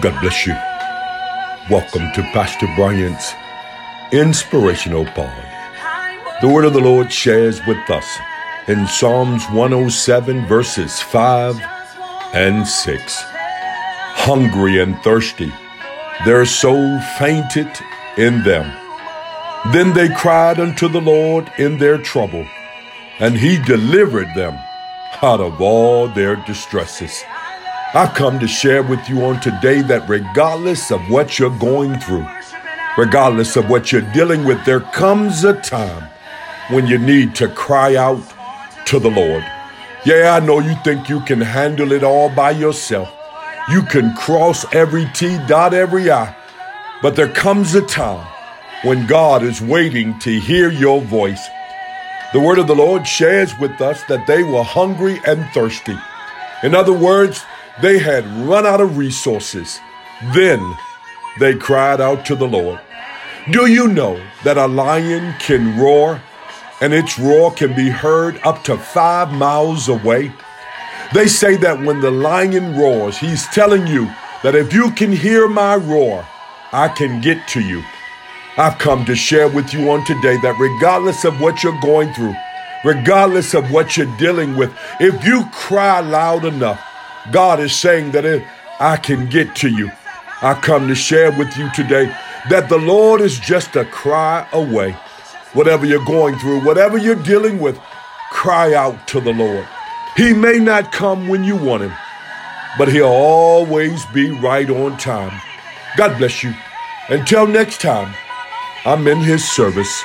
God bless you. Welcome to Pastor Bryant's Inspirational Pod. The word of the Lord shares with us in Psalms 107, verses 5 and 6. Hungry and thirsty, their soul fainted in them. Then they cried unto the Lord in their trouble, and he delivered them out of all their distresses. I've come to share with you on today that regardless of what you're going through, regardless of what you're dealing with, there comes a time when you need to cry out to the Lord. Yeah, I know you think you can handle it all by yourself. You can cross every T, dot every I. But there comes a time when God is waiting to hear your voice. The word of the Lord shares with us that they were hungry and thirsty. In other words, they had run out of resources. Then they cried out to the Lord. Do you know that a lion can roar and its roar can be heard up to five miles away? They say that when the lion roars, he's telling you that if you can hear my roar, I can get to you. I've come to share with you on today that regardless of what you're going through, regardless of what you're dealing with, if you cry loud enough, God is saying that if I can get to you. I come to share with you today that the Lord is just a cry away. Whatever you're going through, whatever you're dealing with, cry out to the Lord. He may not come when you want him, but he'll always be right on time. God bless you. Until next time, I'm in his service.